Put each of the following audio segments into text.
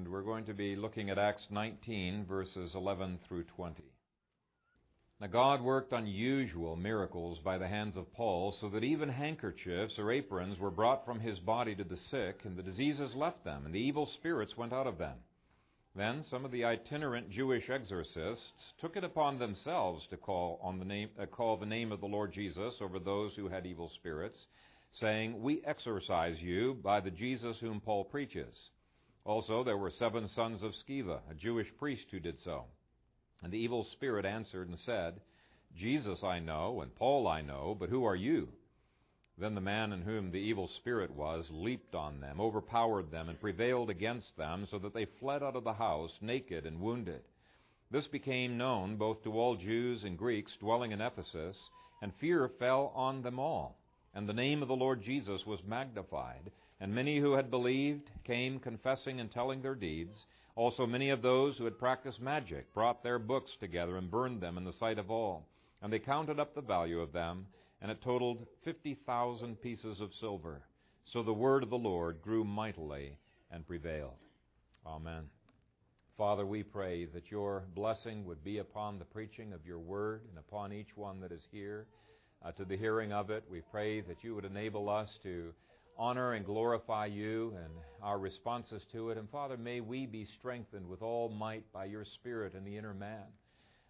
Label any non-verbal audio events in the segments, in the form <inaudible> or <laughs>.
And we're going to be looking at Acts 19, verses 11 through 20. Now, God worked unusual miracles by the hands of Paul, so that even handkerchiefs or aprons were brought from his body to the sick, and the diseases left them, and the evil spirits went out of them. Then some of the itinerant Jewish exorcists took it upon themselves to call, on the name, uh, call the name of the Lord Jesus over those who had evil spirits, saying, We exorcise you by the Jesus whom Paul preaches. Also, there were seven sons of Sceva, a Jewish priest who did so. And the evil spirit answered and said, Jesus I know, and Paul I know, but who are you? Then the man in whom the evil spirit was leaped on them, overpowered them, and prevailed against them, so that they fled out of the house, naked and wounded. This became known both to all Jews and Greeks dwelling in Ephesus, and fear fell on them all. And the name of the Lord Jesus was magnified, and many who had believed came confessing and telling their deeds. Also many of those who had practiced magic brought their books together and burned them in the sight of all. And they counted up the value of them, and it totaled fifty thousand pieces of silver. So the word of the Lord grew mightily and prevailed. Amen. Father, we pray that your blessing would be upon the preaching of your word and upon each one that is here uh, to the hearing of it. We pray that you would enable us to honor and glorify you and our responses to it. And Father, may we be strengthened with all might by your Spirit in the inner man,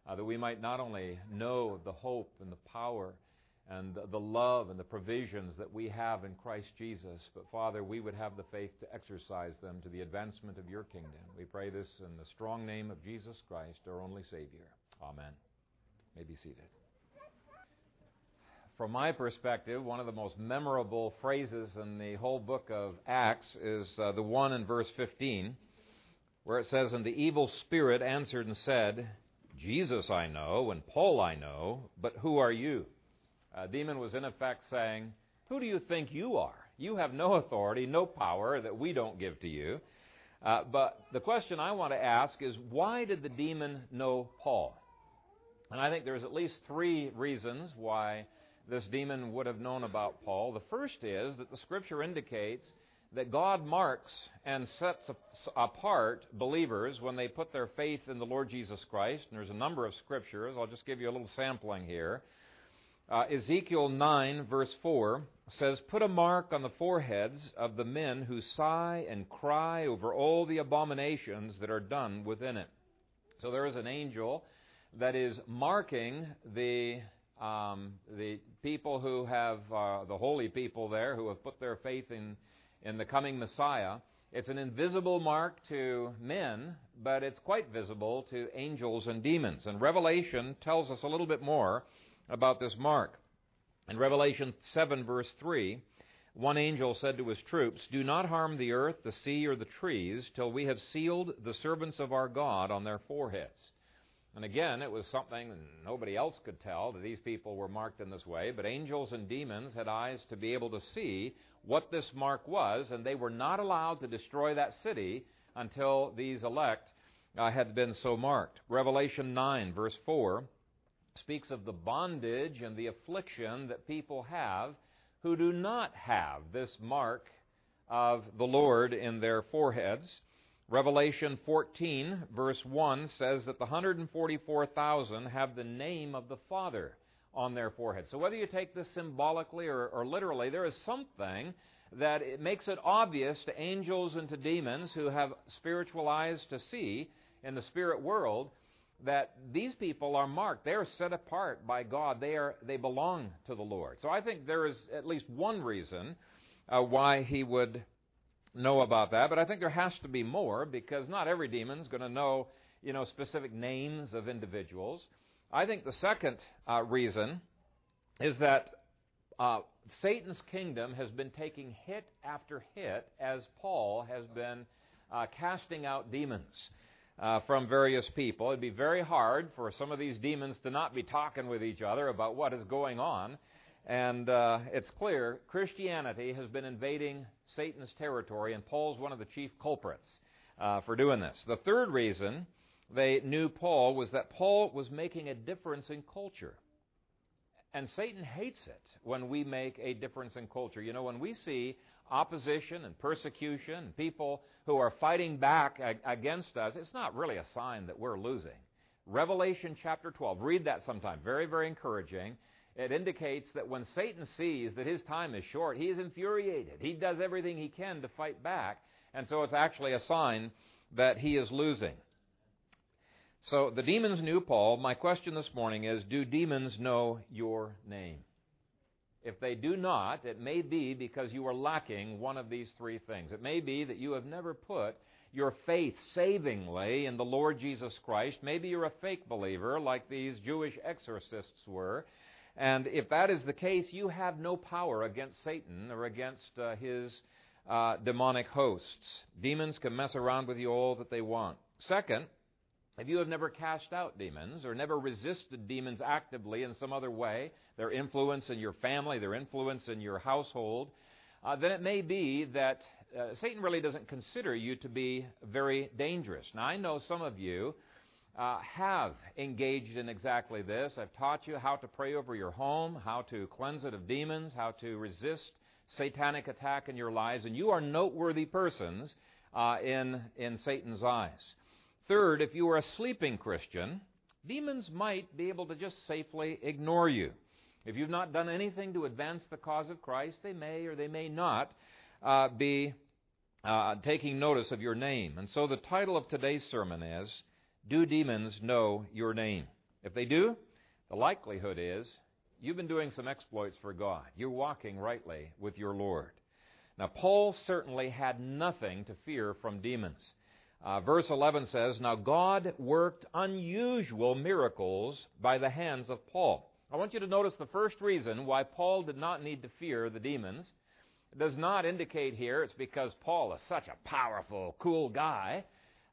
uh, that we might not only know the hope and the power and the love and the provisions that we have in Christ Jesus, but Father, we would have the faith to exercise them to the advancement of your kingdom. We pray this in the strong name of Jesus Christ, our only Savior. Amen. May be seated from my perspective, one of the most memorable phrases in the whole book of Acts is uh, the one in verse 15, where it says, And the evil spirit answered and said, Jesus I know, and Paul I know, but who are you? A demon was in effect saying, Who do you think you are? You have no authority, no power that we don't give to you. Uh, but the question I want to ask is, why did the demon know Paul? And I think there's at least three reasons why this demon would have known about Paul. The first is that the scripture indicates that God marks and sets apart believers when they put their faith in the Lord Jesus Christ. And there's a number of scriptures. I'll just give you a little sampling here. Uh, Ezekiel 9, verse 4 says, Put a mark on the foreheads of the men who sigh and cry over all the abominations that are done within it. So there is an angel that is marking the um, the people who have, uh, the holy people there who have put their faith in, in the coming Messiah, it's an invisible mark to men, but it's quite visible to angels and demons. And Revelation tells us a little bit more about this mark. In Revelation 7, verse 3, one angel said to his troops, Do not harm the earth, the sea, or the trees, till we have sealed the servants of our God on their foreheads. And again, it was something nobody else could tell that these people were marked in this way, but angels and demons had eyes to be able to see what this mark was, and they were not allowed to destroy that city until these elect uh, had been so marked. Revelation 9, verse 4, speaks of the bondage and the affliction that people have who do not have this mark of the Lord in their foreheads. Revelation 14, verse 1 says that the 144,000 have the name of the Father on their forehead. So whether you take this symbolically or, or literally, there is something that it makes it obvious to angels and to demons who have spiritual eyes to see in the spirit world that these people are marked. They are set apart by God. They, are, they belong to the Lord. So I think there is at least one reason uh, why he would know about that, but I think there has to be more because not every demon is going to know, you know, specific names of individuals. I think the second uh, reason is that uh, Satan's kingdom has been taking hit after hit as Paul has been uh, casting out demons. Uh, from various people. It'd be very hard for some of these demons to not be talking with each other about what is going on. And uh, it's clear Christianity has been invading Satan's territory, and Paul's one of the chief culprits uh, for doing this. The third reason they knew Paul was that Paul was making a difference in culture. And Satan hates it when we make a difference in culture. You know, when we see opposition and persecution and people who are fighting back against us, it's not really a sign that we're losing. Revelation chapter 12, read that sometime. Very, very encouraging. It indicates that when Satan sees that his time is short, he is infuriated. He does everything he can to fight back. And so it's actually a sign that he is losing. So the demons knew Paul. My question this morning is Do demons know your name? If they do not, it may be because you are lacking one of these three things. It may be that you have never put your faith savingly in the Lord Jesus Christ. Maybe you're a fake believer like these Jewish exorcists were. And if that is the case, you have no power against Satan or against uh, his uh, demonic hosts. Demons can mess around with you all that they want. Second, if you have never cast out demons or never resisted demons actively in some other way, their influence in your family, their influence in your household, uh, then it may be that uh, Satan really doesn't consider you to be very dangerous. Now, I know some of you uh, have engaged in exactly this. I've taught you how to pray over your home, how to cleanse it of demons, how to resist satanic attack in your lives, and you are noteworthy persons uh, in, in Satan's eyes. Third, if you are a sleeping Christian, demons might be able to just safely ignore you. If you've not done anything to advance the cause of Christ, they may or they may not uh, be uh, taking notice of your name. And so the title of today's sermon is Do Demons Know Your Name? If they do, the likelihood is you've been doing some exploits for God. You're walking rightly with your Lord. Now, Paul certainly had nothing to fear from demons. Uh, verse 11 says, Now God worked unusual miracles by the hands of Paul. I want you to notice the first reason why Paul did not need to fear the demons. It does not indicate here it's because Paul is such a powerful, cool guy.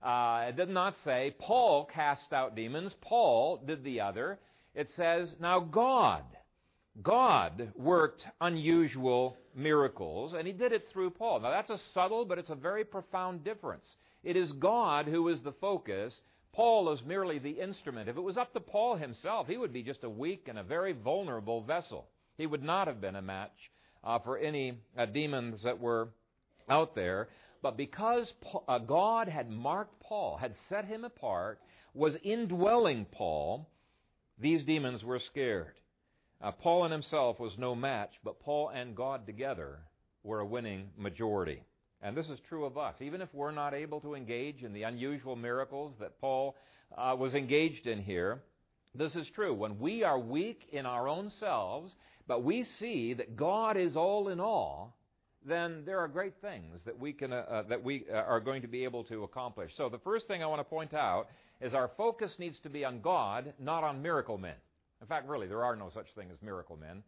Uh, it does not say Paul cast out demons, Paul did the other. It says, Now God God worked unusual miracles, and he did it through Paul. Now, that's a subtle, but it's a very profound difference. It is God who is the focus. Paul is merely the instrument. If it was up to Paul himself, he would be just a weak and a very vulnerable vessel. He would not have been a match uh, for any uh, demons that were out there. But because uh, God had marked Paul, had set him apart, was indwelling Paul, these demons were scared. Uh, Paul and himself was no match, but Paul and God together were a winning majority. And this is true of us. Even if we're not able to engage in the unusual miracles that Paul uh, was engaged in here, this is true. When we are weak in our own selves, but we see that God is all in all, then there are great things that we can uh, uh, that we uh, are going to be able to accomplish. So the first thing I want to point out is our focus needs to be on God, not on miracle men. In fact, really, there are no such thing as miracle men.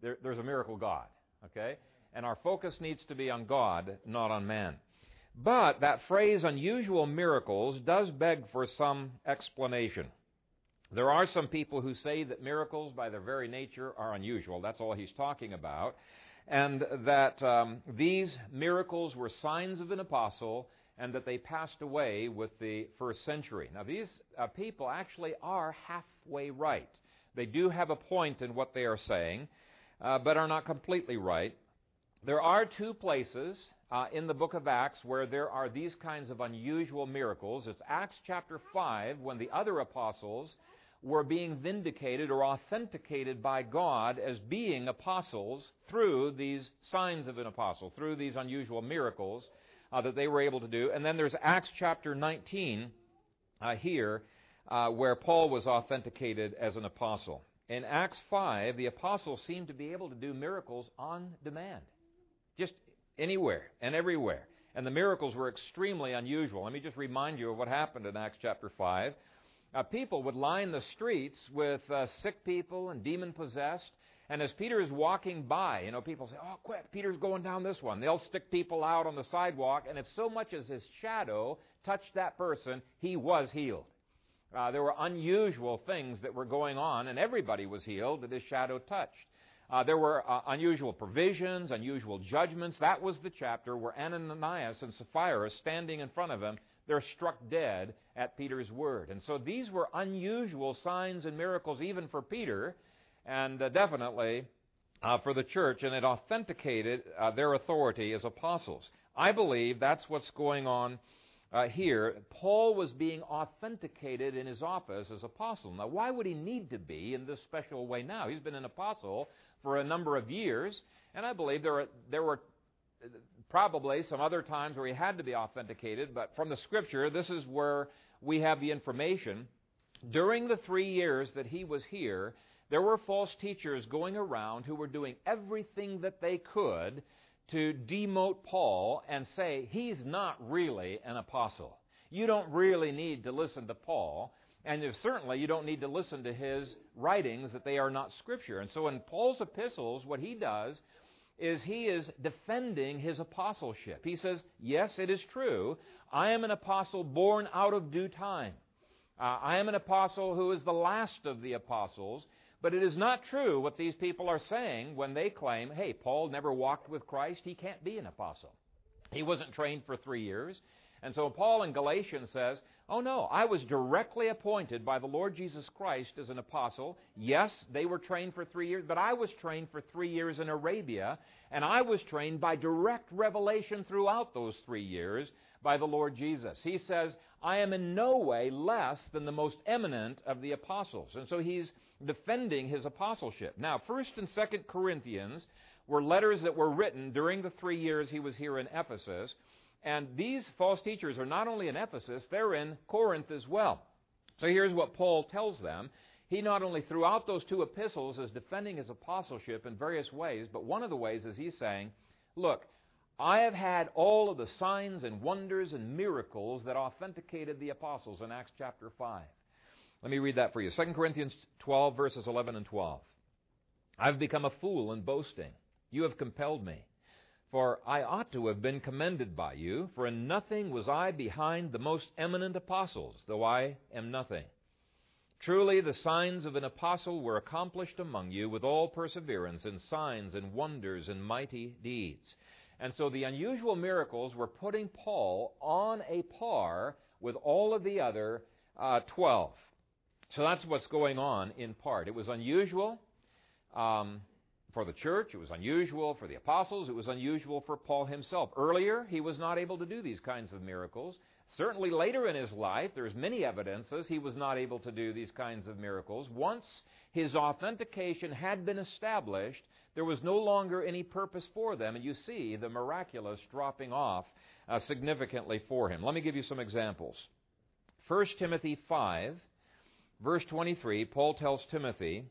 There, there's a miracle God, okay? And our focus needs to be on God, not on man. But that phrase, unusual miracles, does beg for some explanation. There are some people who say that miracles, by their very nature, are unusual. That's all he's talking about. And that um, these miracles were signs of an apostle and that they passed away with the first century. Now, these uh, people actually are halfway right. They do have a point in what they are saying, uh, but are not completely right. There are two places uh, in the book of Acts where there are these kinds of unusual miracles. It's Acts chapter 5 when the other apostles were being vindicated or authenticated by God as being apostles through these signs of an apostle, through these unusual miracles uh, that they were able to do. And then there's Acts chapter 19 uh, here uh, where Paul was authenticated as an apostle. In Acts 5, the apostles seemed to be able to do miracles on demand, just anywhere and everywhere. And the miracles were extremely unusual. Let me just remind you of what happened in Acts chapter 5. Uh, people would line the streets with uh, sick people and demon possessed. And as Peter is walking by, you know, people say, Oh, quick, Peter's going down this one. They'll stick people out on the sidewalk, and if so much as his shadow touched that person, he was healed. Uh, there were unusual things that were going on, and everybody was healed that his shadow touched. Uh, there were uh, unusual provisions, unusual judgments. That was the chapter where Ananias and Sapphira, standing in front of him, they're struck dead at Peter's word. And so these were unusual signs and miracles even for Peter, and uh, definitely uh, for the church, and it authenticated uh, their authority as apostles. I believe that's what's going on uh, here. Paul was being authenticated in his office as apostle. Now, why would he need to be in this special way now? He's been an apostle for a number of years, and I believe there, are, there were probably some other times where he had to be authenticated, but from the scripture, this is where we have the information. During the three years that he was here, there were false teachers going around who were doing everything that they could to demote Paul and say, he's not really an apostle. You don't really need to listen to Paul. And certainly you don't need to listen to his writings that they are not scripture. And so in Paul's epistles, what he does is he is defending his apostleship. He says, Yes, it is true. I am an apostle born out of due time. Uh, I am an apostle who is the last of the apostles. But it is not true what these people are saying when they claim, hey, Paul never walked with Christ. He can't be an apostle. He wasn't trained for three years. And so Paul in Galatians says, oh no, I was directly appointed by the Lord Jesus Christ as an apostle. Yes, they were trained for three years, but I was trained for three years in Arabia, and I was trained by direct revelation throughout those three years by the Lord Jesus. He says, I am in no way less than the most eminent of the apostles. And so he's defending his apostleship. Now, 1st and 2nd Corinthians were letters that were written during the three years he was here in Ephesus. And these false teachers are not only in Ephesus, they're in Corinth as well. So here's what Paul tells them. He not only throughout those two epistles is defending his apostleship in various ways, but one of the ways is he's saying, Look, I have had all of the signs and wonders and miracles that authenticated the apostles in Acts chapter 5. Let me read that for you. 2 Corinthians 12, verses 11 and 12. I've become a fool in boasting. You have compelled me. For I ought to have been commended by you, for in nothing was I behind the most eminent apostles, though I am nothing. Truly, the signs of an apostle were accomplished among you with all perseverance and signs and wonders and mighty deeds. And so the unusual miracles were putting Paul on a par with all of the other uh, 12. So that's what's going on in part. It was unusual um, for the church, it was unusual for the apostles, it was unusual for Paul himself. Earlier, he was not able to do these kinds of miracles. Certainly later in his life, there's many evidences he was not able to do these kinds of miracles. Once his authentication had been established, there was no longer any purpose for them, and you see the miraculous dropping off uh, significantly for him. Let me give you some examples. 1 Timothy 5 Verse 23, Paul tells Timothy,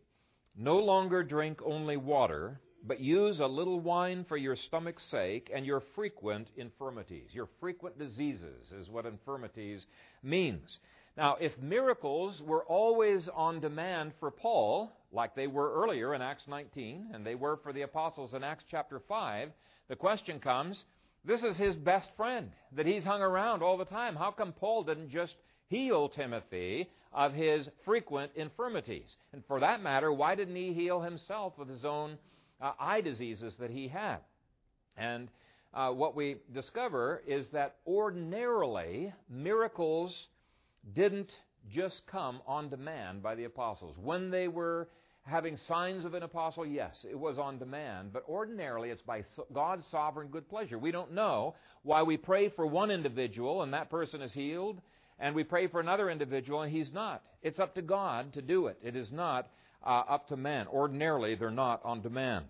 No longer drink only water, but use a little wine for your stomach's sake and your frequent infirmities. Your frequent diseases is what infirmities means. Now, if miracles were always on demand for Paul, like they were earlier in Acts 19, and they were for the apostles in Acts chapter 5, the question comes this is his best friend that he's hung around all the time. How come Paul didn't just heal Timothy of his frequent infirmities. And for that matter, why didn't he heal himself of his own uh, eye diseases that he had? And uh, what we discover is that ordinarily, miracles didn't just come on demand by the apostles. When they were having signs of an apostle, yes, it was on demand, but ordinarily it's by God's sovereign good pleasure. We don't know why we pray for one individual and that person is healed, and we pray for another individual and he's not. It's up to God to do it. It is not uh, up to man. Ordinarily, they're not on demand.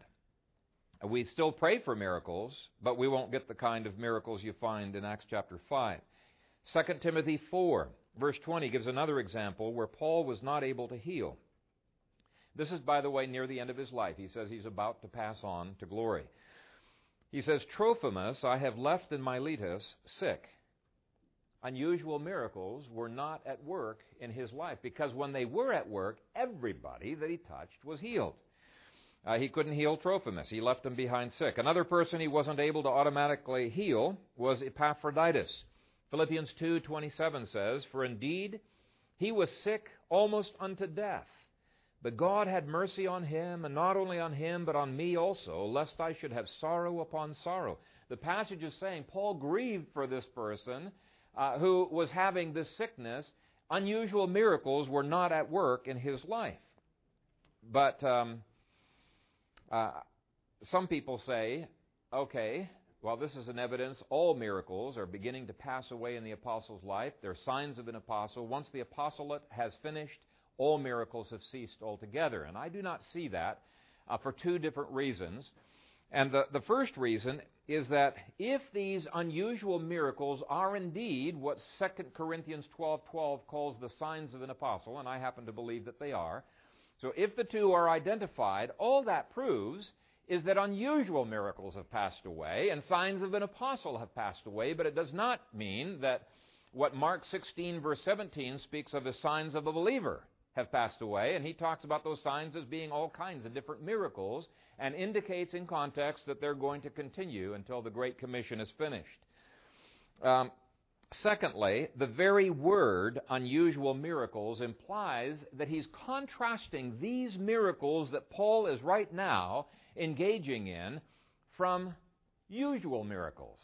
We still pray for miracles, but we won't get the kind of miracles you find in Acts chapter 5. 2 Timothy 4, verse 20, gives another example where Paul was not able to heal. This is, by the way, near the end of his life. He says he's about to pass on to glory. He says, Trophimus I have left in Miletus sick unusual miracles were not at work in his life because when they were at work, everybody that he touched was healed. Uh, he couldn't heal Trophimus. He left him behind sick. Another person he wasn't able to automatically heal was Epaphroditus. Philippians 2:27 says, "For indeed he was sick almost unto death, but God had mercy on him, and not only on him, but on me also, lest I should have sorrow upon sorrow." The passage is saying Paul grieved for this person uh, who was having this sickness, unusual miracles were not at work in his life. But um, uh, some people say, okay, well, this is an evidence all miracles are beginning to pass away in the apostle's life. They're signs of an apostle. Once the apostolate has finished, all miracles have ceased altogether. And I do not see that uh, for two different reasons. And the, the first reason is that if these unusual miracles are indeed what 2 Corinthians 12:12 calls the signs of an apostle, and I happen to believe that they are, so if the two are identified, all that proves is that unusual miracles have passed away and signs of an apostle have passed away, but it does not mean that what Mark 16, verse 17 speaks of as signs of a believer have passed away, and he talks about those signs as being all kinds of different miracles and indicates in context that they're going to continue until the Great Commission is finished. Um, secondly, the very word unusual miracles implies that he's contrasting these miracles that Paul is right now engaging in from usual miracles,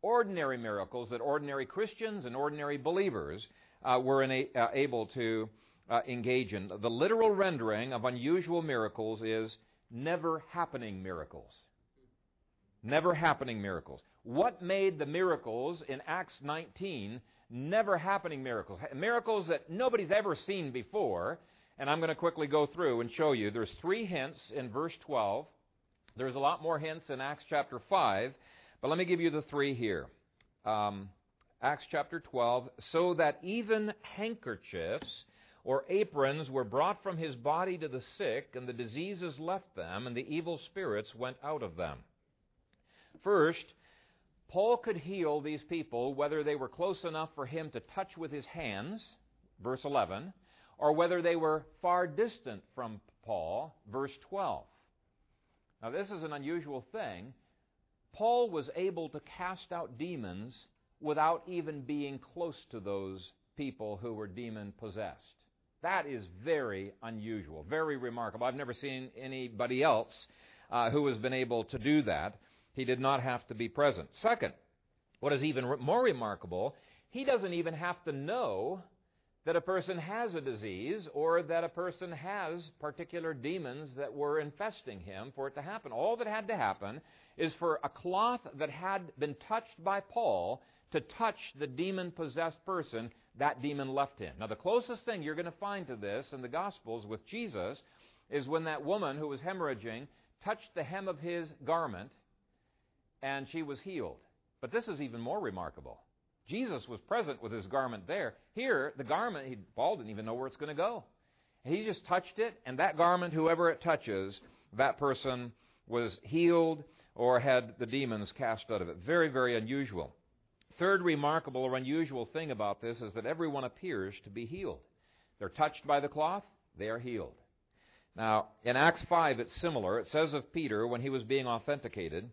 ordinary miracles that ordinary Christians and ordinary believers uh, were a, uh, able to uh, engage in. The literal rendering of unusual miracles is never happening miracles. Never happening miracles. What made the miracles in Acts 19 never happening miracles? Miracles that nobody's ever seen before and I'm going to quickly go through and show you. There's three hints in verse 12. There's a lot more hints in Acts chapter 5, but let me give you the three here. Um, Acts chapter 12, so that even handkerchiefs or aprons were brought from his body to the sick, and the diseases left them, and the evil spirits went out of them. First, Paul could heal these people whether they were close enough for him to touch with his hands, verse 11, or whether they were far distant from Paul, verse 12. Now, this is an unusual thing. Paul was able to cast out demons without even being close to those people who were demon possessed. That is very unusual, very remarkable. I've never seen anybody else uh, who has been able to do that. He did not have to be present. Second, what is even more remarkable, he doesn't even have to know that a person has a disease or that a person has particular demons that were infesting him for it to happen. All that had to happen is for a cloth that had been touched by Paul to touch the demon possessed person, that demon left him. Now, the closest thing you're going to find to this in the Gospels with Jesus is when that woman who was hemorrhaging touched the hem of his garment and she was healed. But this is even more remarkable. Jesus was present with his garment there. Here, the garment, he, Paul didn't even know where it's going to go. He just touched it, and that garment, whoever it touches, that person was healed or had the demons cast out of it. Very, very unusual. Third remarkable or unusual thing about this is that everyone appears to be healed. They're touched by the cloth, they are healed. Now, in Acts 5, it's similar. It says of Peter when he was being authenticated,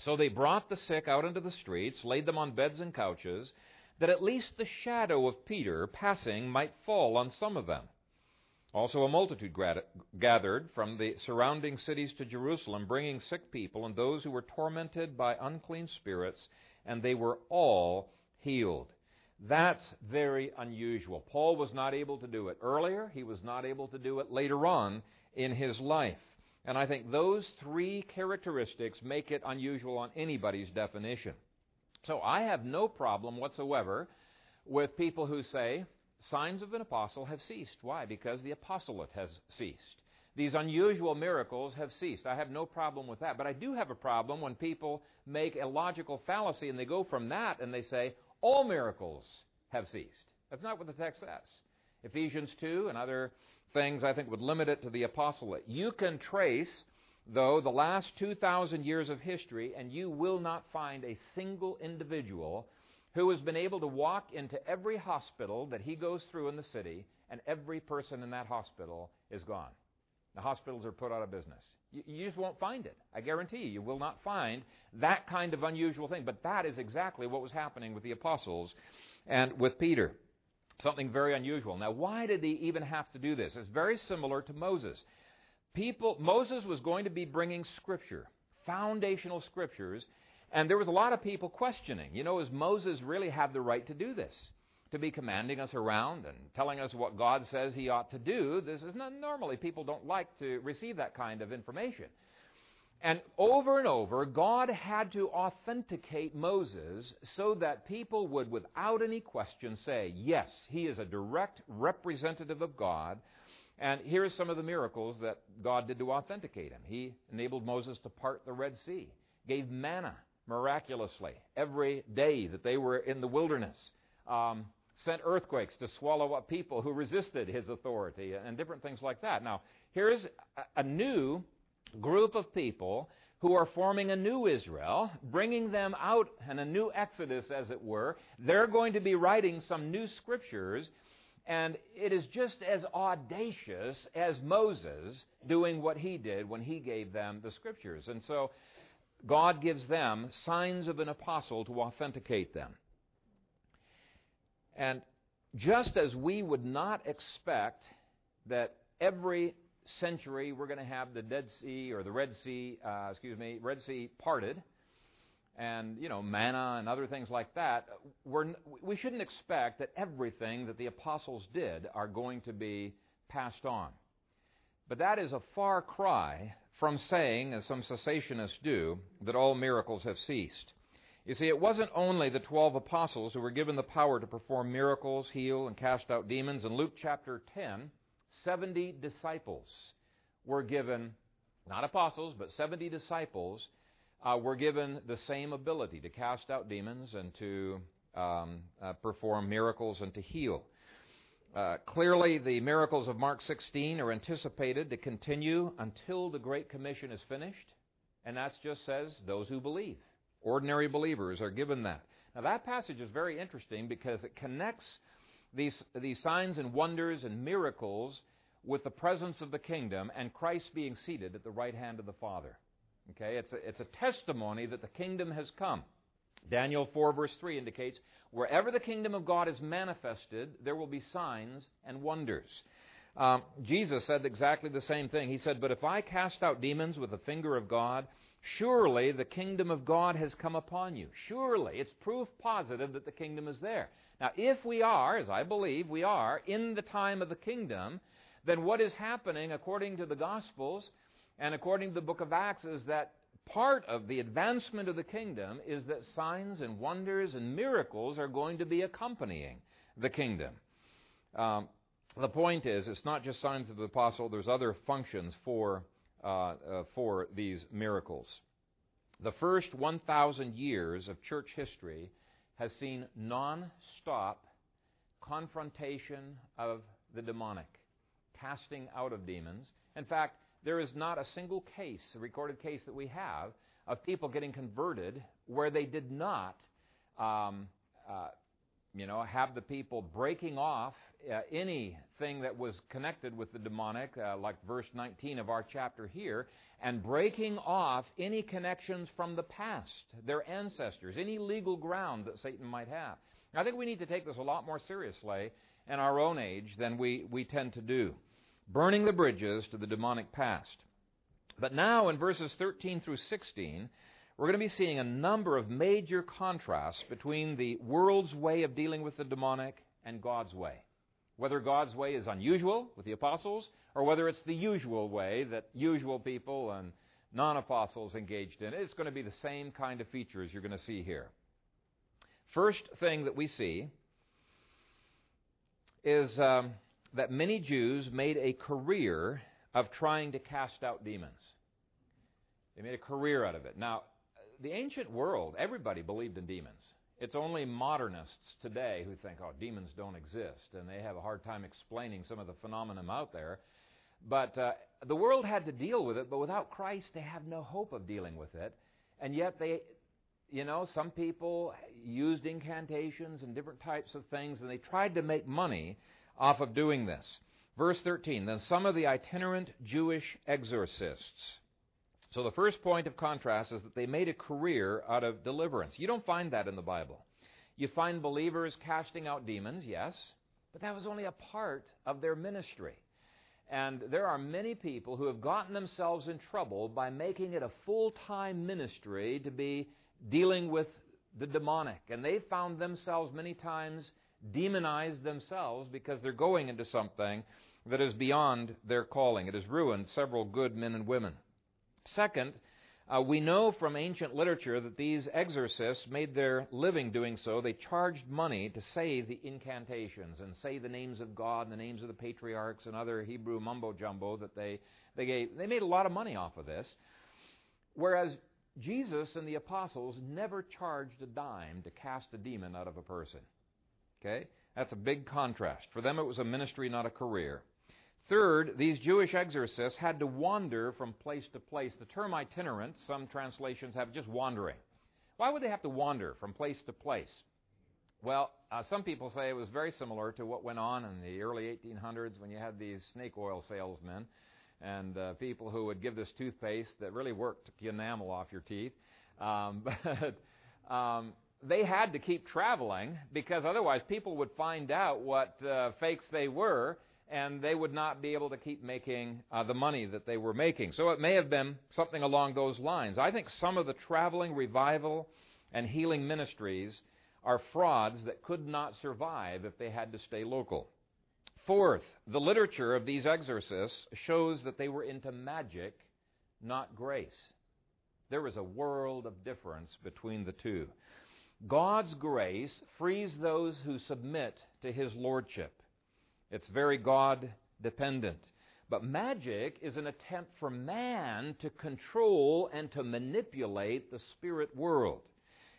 so they brought the sick out into the streets, laid them on beds and couches, that at least the shadow of Peter passing might fall on some of them. Also, a multitude gathered from the surrounding cities to Jerusalem, bringing sick people and those who were tormented by unclean spirits, and they were all healed. That's very unusual. Paul was not able to do it earlier, he was not able to do it later on in his life. And I think those three characteristics make it unusual on anybody's definition. So I have no problem whatsoever with people who say signs of an apostle have ceased. Why? Because the apostolate has ceased. These unusual miracles have ceased. I have no problem with that. But I do have a problem when people make a logical fallacy and they go from that and they say all miracles have ceased. That's not what the text says. Ephesians 2 and other things I think would limit it to the apostolate. You can trace, though, the last 2,000 years of history, and you will not find a single individual who has been able to walk into every hospital that he goes through in the city, and every person in that hospital is gone. The hospitals are put out of business. You, you, just won't find it. I guarantee you, you will not find that kind of unusual thing. But that is exactly what was happening with the apostles and with Peter. Something very unusual. Now, why did he even have to do this? It's very similar to Moses. People, Moses was going to be bringing scripture, foundational scriptures, and there was a lot of people questioning. You know, does Moses really have the right to do this? To be commanding us around and telling us what God says he ought to do. This is not normally people don't like to receive that kind of information. And over and over, God had to authenticate Moses so that people would, without any question, say, yes, he is a direct representative of God. And here are some of the miracles that God did to authenticate him. He enabled Moses to part the Red Sea, gave manna miraculously every day that they were in the wilderness, um, sent earthquakes to swallow up people who resisted his authority, and different things like that. Now, here's a new group of people who are forming a new Israel, bringing them out in a new Exodus, as it were. They're going to be writing some new scriptures, and it is just as audacious as Moses doing what he did when he gave them the scriptures. And so God gives them signs of an apostle to authenticate them. And just as we would not expect that every century we're going to have the Dead Sea or the Red Sea, uh, excuse me, Red Sea parted, and you know manna and other things like that. We're, we shouldn't expect that everything that the apostles did are going to be passed on. But that is a far cry from saying, as some cessationists do, that all miracles have ceased. You see, it wasn't only the twelve apostles who were given the power to perform miracles, heal, and cast out demons. In Luke chapter 10, 70 disciples were given, not apostles, but 70 disciples uh, were given the same ability to cast out demons and to um, uh, perform miracles and to heal. Uh, clearly, the miracles of Mark 16 are anticipated to continue until the Great Commission is finished, and that just says those who believe. Ordinary believers are given that. Now, that passage is very interesting because it connects these, these signs and wonders and miracles with the presence of the kingdom and Christ being seated at the right hand of the Father. Okay, it's a, it's a testimony that the kingdom has come. Daniel 4, verse 3 indicates wherever the kingdom of God is manifested, there will be signs and wonders. Um, Jesus said exactly the same thing. He said, But if I cast out demons with the finger of God, surely the kingdom of God has come upon you. Surely. It's proof positive that the kingdom is there. Now, if we are, as I believe we are, in the time of the kingdom, then what is happening according to the Gospels and according to the book of Acts is that part of the advancement of the kingdom is that signs and wonders and miracles are going to be accompanying the kingdom. Um, the point is, it's not just signs of the apostle, there's other functions for, for these miracles. The first 1,000 years of church history has seen non stop confrontation of the demonic, casting out of demons. In fact, there is not a single case, a recorded case that we have, of people getting converted where they did not, um, uh, you know, have the people breaking off uh, anything that was connected with the demonic, uh, like verse 19 of our chapter here, and breaking off any connections from the past, their ancestors, any legal ground that Satan might have. I think we need to take this a lot more seriously in our own age than we, we tend to do. Burning the bridges to the demonic past. But now in verses 13 through 16, we're going to be seeing a number of major contrasts between the world's way of dealing with the demonic and God's way. Whether God's way is unusual with the apostles, or whether it's the usual way that usual people and non apostles engaged in. It's going to be the same kind of features you're going to see here. First thing that we see is um, that many Jews made a career of trying to cast out demons. They made a career out of it. Now, the ancient world, everybody believed in demons. It's only modernists today who think, oh, demons don't exist, and they have a hard time explaining some of the phenomenon out there. But uh, the world had to deal with it, but without Christ, they have no hope of dealing with it. And yet, they, you know, some people used incantations and different types of things, and they tried to make money off of doing this. Verse 13 Then some of the itinerant Jewish exorcists so the first point of contrast is that they made a career out of deliverance. You don't find that in the Bible. You find believers casting out demons, yes, but that was only a part of their ministry. And there are many people who have gotten themselves in trouble by making it a full time ministry to be dealing with the demonic. And they found themselves many times demonized themselves because they're going into something that is beyond their calling. It has ruined several good men and women. Second, Uh, we know from ancient literature that these exorcists made their living doing so. They charged money to say the incantations and say the names of God and the names of the patriarchs and other Hebrew mumbo jumbo that they, they gave. They made a lot of money off of this. Whereas Jesus and the apostles never charged a dime to cast a demon out of a person. Okay? That's a big contrast. For them, it was a ministry, not a career. Third, these Jewish exorcists had to wander from place to place. The term itinerant, some translations have just wandering. Why would they have to wander from place to place? Well, uh, some people say it was very similar to what went on in the early 1800s when you had these snake oil salesmen and uh, people who would give this toothpaste that really worked to enamel off your teeth. Um, <laughs> but um, they had to keep traveling because otherwise people would find out what uh, fakes they were and they would not be able to keep making uh, the money that they were making. So it may have been something along those lines. I think some of the traveling revival and healing ministries are frauds that could not survive if they had to stay local. Fourth, the literature of these exorcists shows that they were into magic, not grace. There is a world of difference between the two. God's grace frees those who submit to His lordship. It's very God dependent. But magic is an attempt for man to control and to manipulate the spirit world.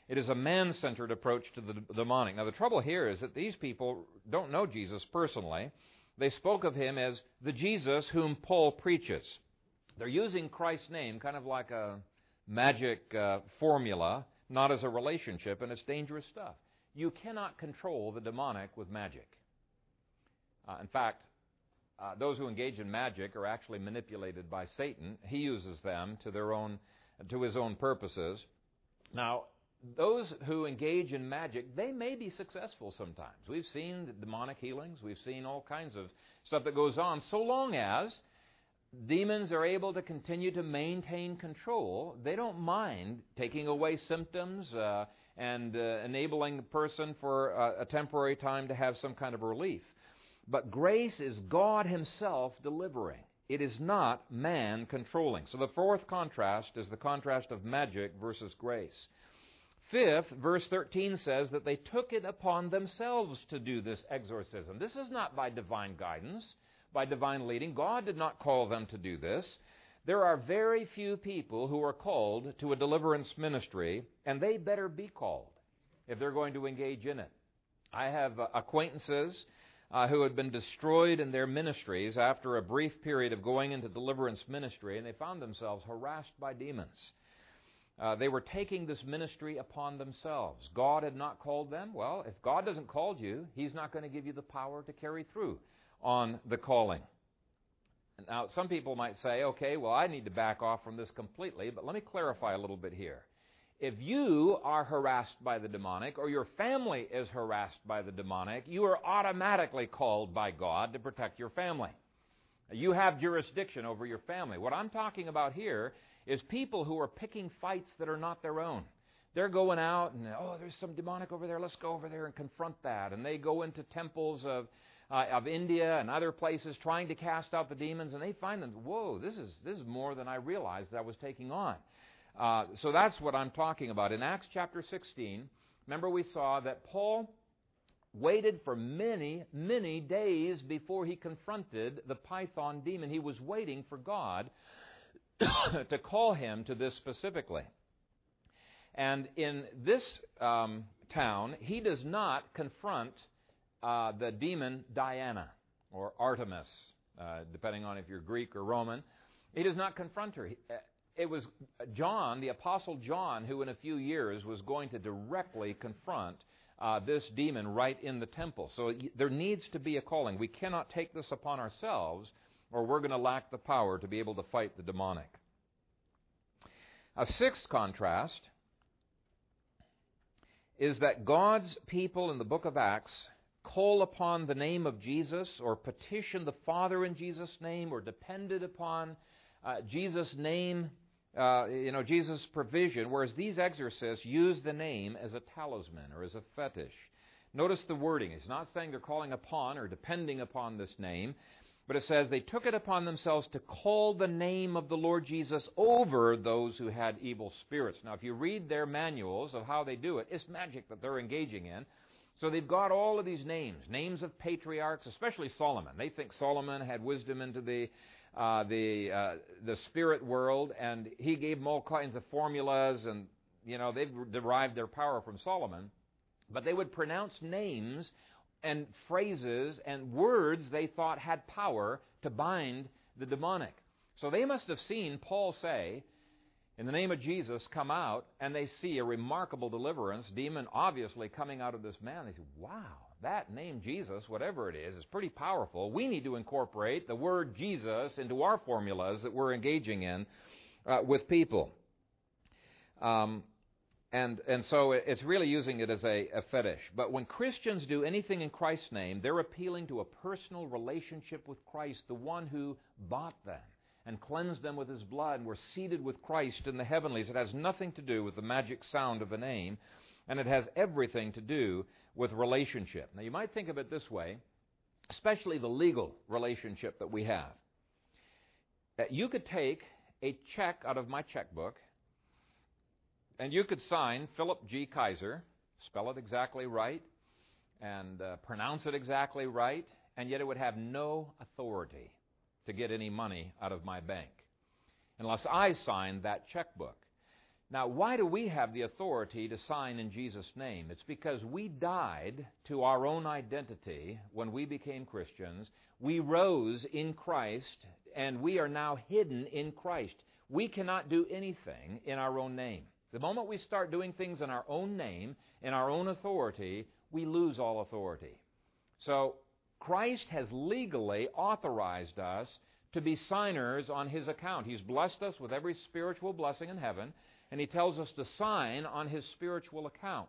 It is a man centered approach to the demonic. Now, the trouble here is that these people don't know Jesus personally. They spoke of him as the Jesus whom Paul preaches. They're using Christ's name kind of like a magic uh, formula, not as a relationship, and it's dangerous stuff. You cannot control the demonic with magic. Uh, in fact, uh, those who engage in magic are actually manipulated by Satan. He uses them to their own, to his own purposes. Now, those who engage in magic, they may be successful sometimes. We've seen demonic healings. We've seen all kinds of stuff that goes on. So long as demons are able to continue to maintain control, they don't mind taking away symptoms uh, and uh, enabling the person for a, a temporary time to have some kind of relief. But grace is God Himself delivering. It is not man controlling. So the fourth contrast is the contrast of magic versus grace. Fifth, verse 13 says that they took it upon themselves to do this exorcism. This is not by divine guidance, by divine leading. God did not call them to do this. There are very few people who are called to a deliverance ministry, and they better be called if they're going to engage in it. I have uh, acquaintances uh, who had been destroyed in their ministries after a brief period of going into deliverance ministry, and they found themselves harassed by demons. Uh, they were taking this ministry upon themselves. God had not called them. Well, if God doesn't call you, He's not going to give you the power to carry through on the calling. Now, some people might say, okay, well, I need to back off from this completely, but let me clarify a little bit here. If you are harassed by the demonic or your family is harassed by the demonic, you are automatically called by God to protect your family. You have jurisdiction over your family. What I'm talking about here is people who are picking fights that are not their own. They're going out and, oh, there's some demonic over there. Let's go over there and confront that. And they go into temples of, uh, of India and other places trying to cast out the demons, and they find them, whoa, this is, this is more than I realized I was taking on. Uh, so that's what I'm talking about. In Acts chapter 16, remember we saw that Paul waited for many, many days before he confronted the python demon. He was waiting for God <coughs> to call him to this specifically. And in this um, town, he does not confront uh, the demon Diana or Artemis, uh, depending on if you're Greek or Roman. He does not confront her. It was John, the Apostle John, who in a few years was going to directly confront uh, this demon right in the temple. So there needs to be a calling. We cannot take this upon ourselves, or we're going to lack the power to be able to fight the demonic. A sixth contrast is that God's people in the book of Acts call upon the name of Jesus or petition the Father in Jesus' name or depended upon uh, Jesus' name uh, you know, Jesus' provision, whereas these exorcists use the name as a talisman or as a fetish. Notice the wording. It's not saying they're calling upon or depending upon this name, but But it says they took it upon themselves to call the name of the Lord Jesus over those who had evil spirits. Now, if you read their manuals of how they do it, it's magic that they're engaging in. So they've got all of these names, names of patriarchs, especially Solomon. They think Solomon had wisdom into the uh, the uh, the spirit world, and he gave them all kinds of formulas, and you know they've derived their power from Solomon. But they would pronounce names and phrases and words they thought had power to bind the demonic. So they must have seen Paul say, in the name of Jesus, come out, and they see a remarkable deliverance, demon obviously coming out of this man. They say, wow, that name Jesus, whatever it is, is pretty powerful. We need to incorporate the word Jesus into our formulas that we're engaging in uh, with people. Um, and, and so it's really using it as a, a fetish. But when Christians do anything in Christ's name, they're appealing to a personal relationship with Christ, the one who bought them and cleansed them with his blood and were seated with Christ in the heavenlies. It has nothing to do with the magic sound of a name, and it has everything to do with relationship. Now, you might think of it this way, especially the legal relationship that we have. You could take a check out of my checkbook and you could sign Phillip G. Kayser, spell it exactly right, and uh, pronounce it exactly right, and yet it would have no authority to get any money out of my bank unless I signed that checkbook. Now, why do we have the authority to sign in Jesus' name? It's because we died to our own identity when we became Christians. We rose in Christ, and we are now hidden in Christ. We cannot do anything in our own name. The moment we start doing things in our own name, in our own authority, we lose all authority. So, Christ has legally authorized us to be signers on His account. He's blessed us with every spiritual blessing in heaven, and He tells us to sign on His spiritual account.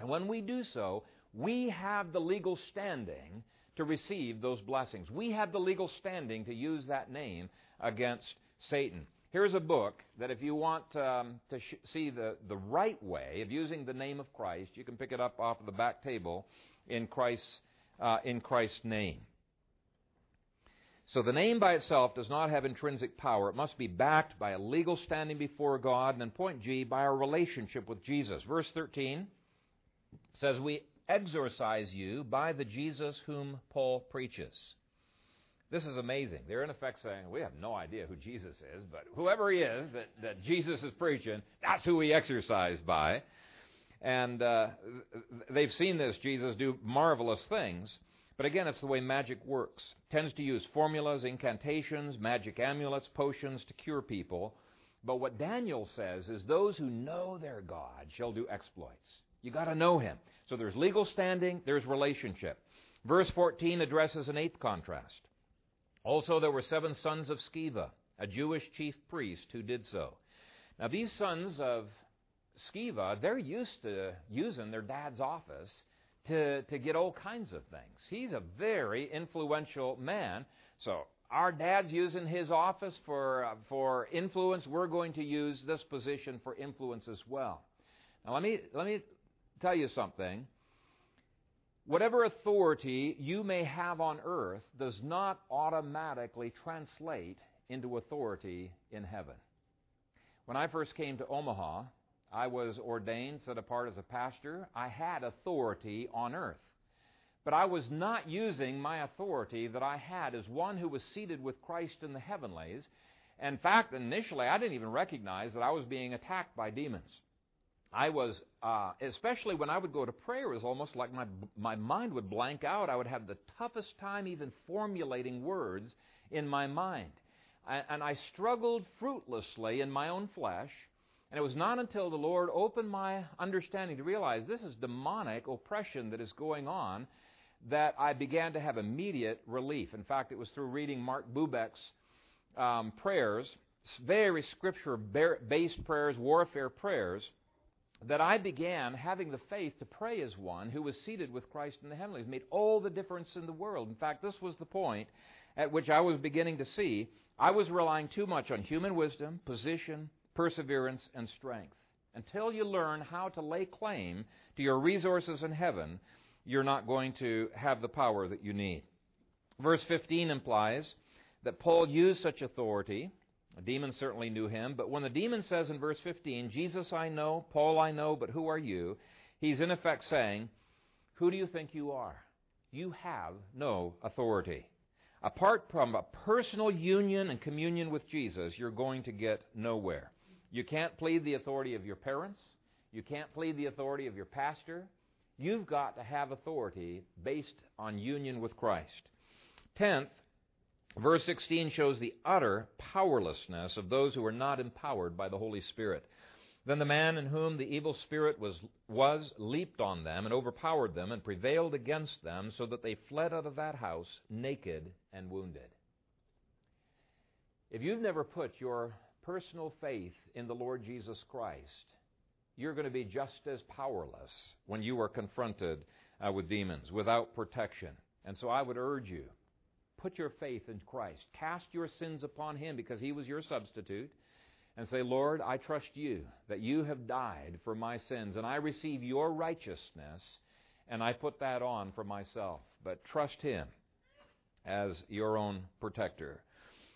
And when we do so, we have the legal standing to receive those blessings. We have the legal standing to use that name against Satan. Here's a book that if you want um, to sh- see the, the right way of using the name of Christ, you can pick it up off of the back table in Christ's, uh, in Christ's name. So the name by itself does not have intrinsic power. It must be backed by a legal standing before God, and then point G, by our relationship with Jesus. Verse 13 says, We exorcise you by the Jesus whom Paul preaches. This is amazing. They're in effect saying, we have no idea who Jesus is, but whoever he is that, that Jesus is preaching, that's who we exorcise by. And uh, they've seen this Jesus do marvelous things. But again, it's the way magic works. It tends to use formulas, incantations, magic amulets, potions to cure people. But what Daniel says is those who know their God shall do exploits. You got to know him. So there's legal standing, there's relationship. Verse 14 addresses an eighth contrast. Also, there were seven sons of Sceva, a Jewish chief priest, who did so. Now, these sons of Sceva, they're used to using their dad's office to, to get all kinds of things. He's a very influential man. So, our dad's using his office for, uh, for influence. We're going to use this position for influence as well. Now, let me, let me tell you something. Whatever authority you may have on earth does not automatically translate into authority in heaven. When I first came to Omaha, I was ordained, set apart as a pastor. I had authority on earth. But I was not using my authority that I had as one who was seated with Christ in the heavenlies. In fact, initially, I didn't even recognize that I was being attacked by demons. I was, uh, especially when I would go to prayer, it was almost like my, my mind would blank out. I would have the toughest time even formulating words in my mind. And I struggled fruitlessly in my own flesh. And it was not until the Lord opened my understanding to realize this is demonic oppression that is going on that I began to have immediate relief. In fact, it was through reading Mark Bubeck's um, prayers, very scripture based prayers, warfare prayers that I began having the faith to pray as one who was seated with Christ in the heavenlies. It made all the difference in the world. In fact, this was the point at which I was beginning to see I was relying too much on human wisdom, position, perseverance, and strength. Until you learn how to lay claim to your resources in heaven, you're not going to have the power that you need. Verse 15 implies that Paul used such authority. A demon certainly knew him, but when the demon says in verse 15, Jesus I know, Paul I know, but who are you? He's in effect saying, Who do you think you are? You have no authority. Apart from a personal union and communion with Jesus, you're going to get nowhere. You can't plead the authority of your parents. You can't plead the authority of your pastor. You've got to have authority based on union with Christ. Tenth, verse 16 shows the utter powerlessness of those who are not empowered by the Holy Spirit. Then the man in whom the evil spirit was, was leaped on them and overpowered them and prevailed against them so that they fled out of that house naked and wounded. If you've never put your personal faith in the Lord Jesus Christ, you're going to be just as powerless when you are confronted uh, with demons without protection. And so I would urge you put your faith in Christ. Cast your sins upon Him because He was your substitute and say, Lord, I trust you that you have died for my sins, and I receive your righteousness, and I put that on for myself. But trust Him as your own protector.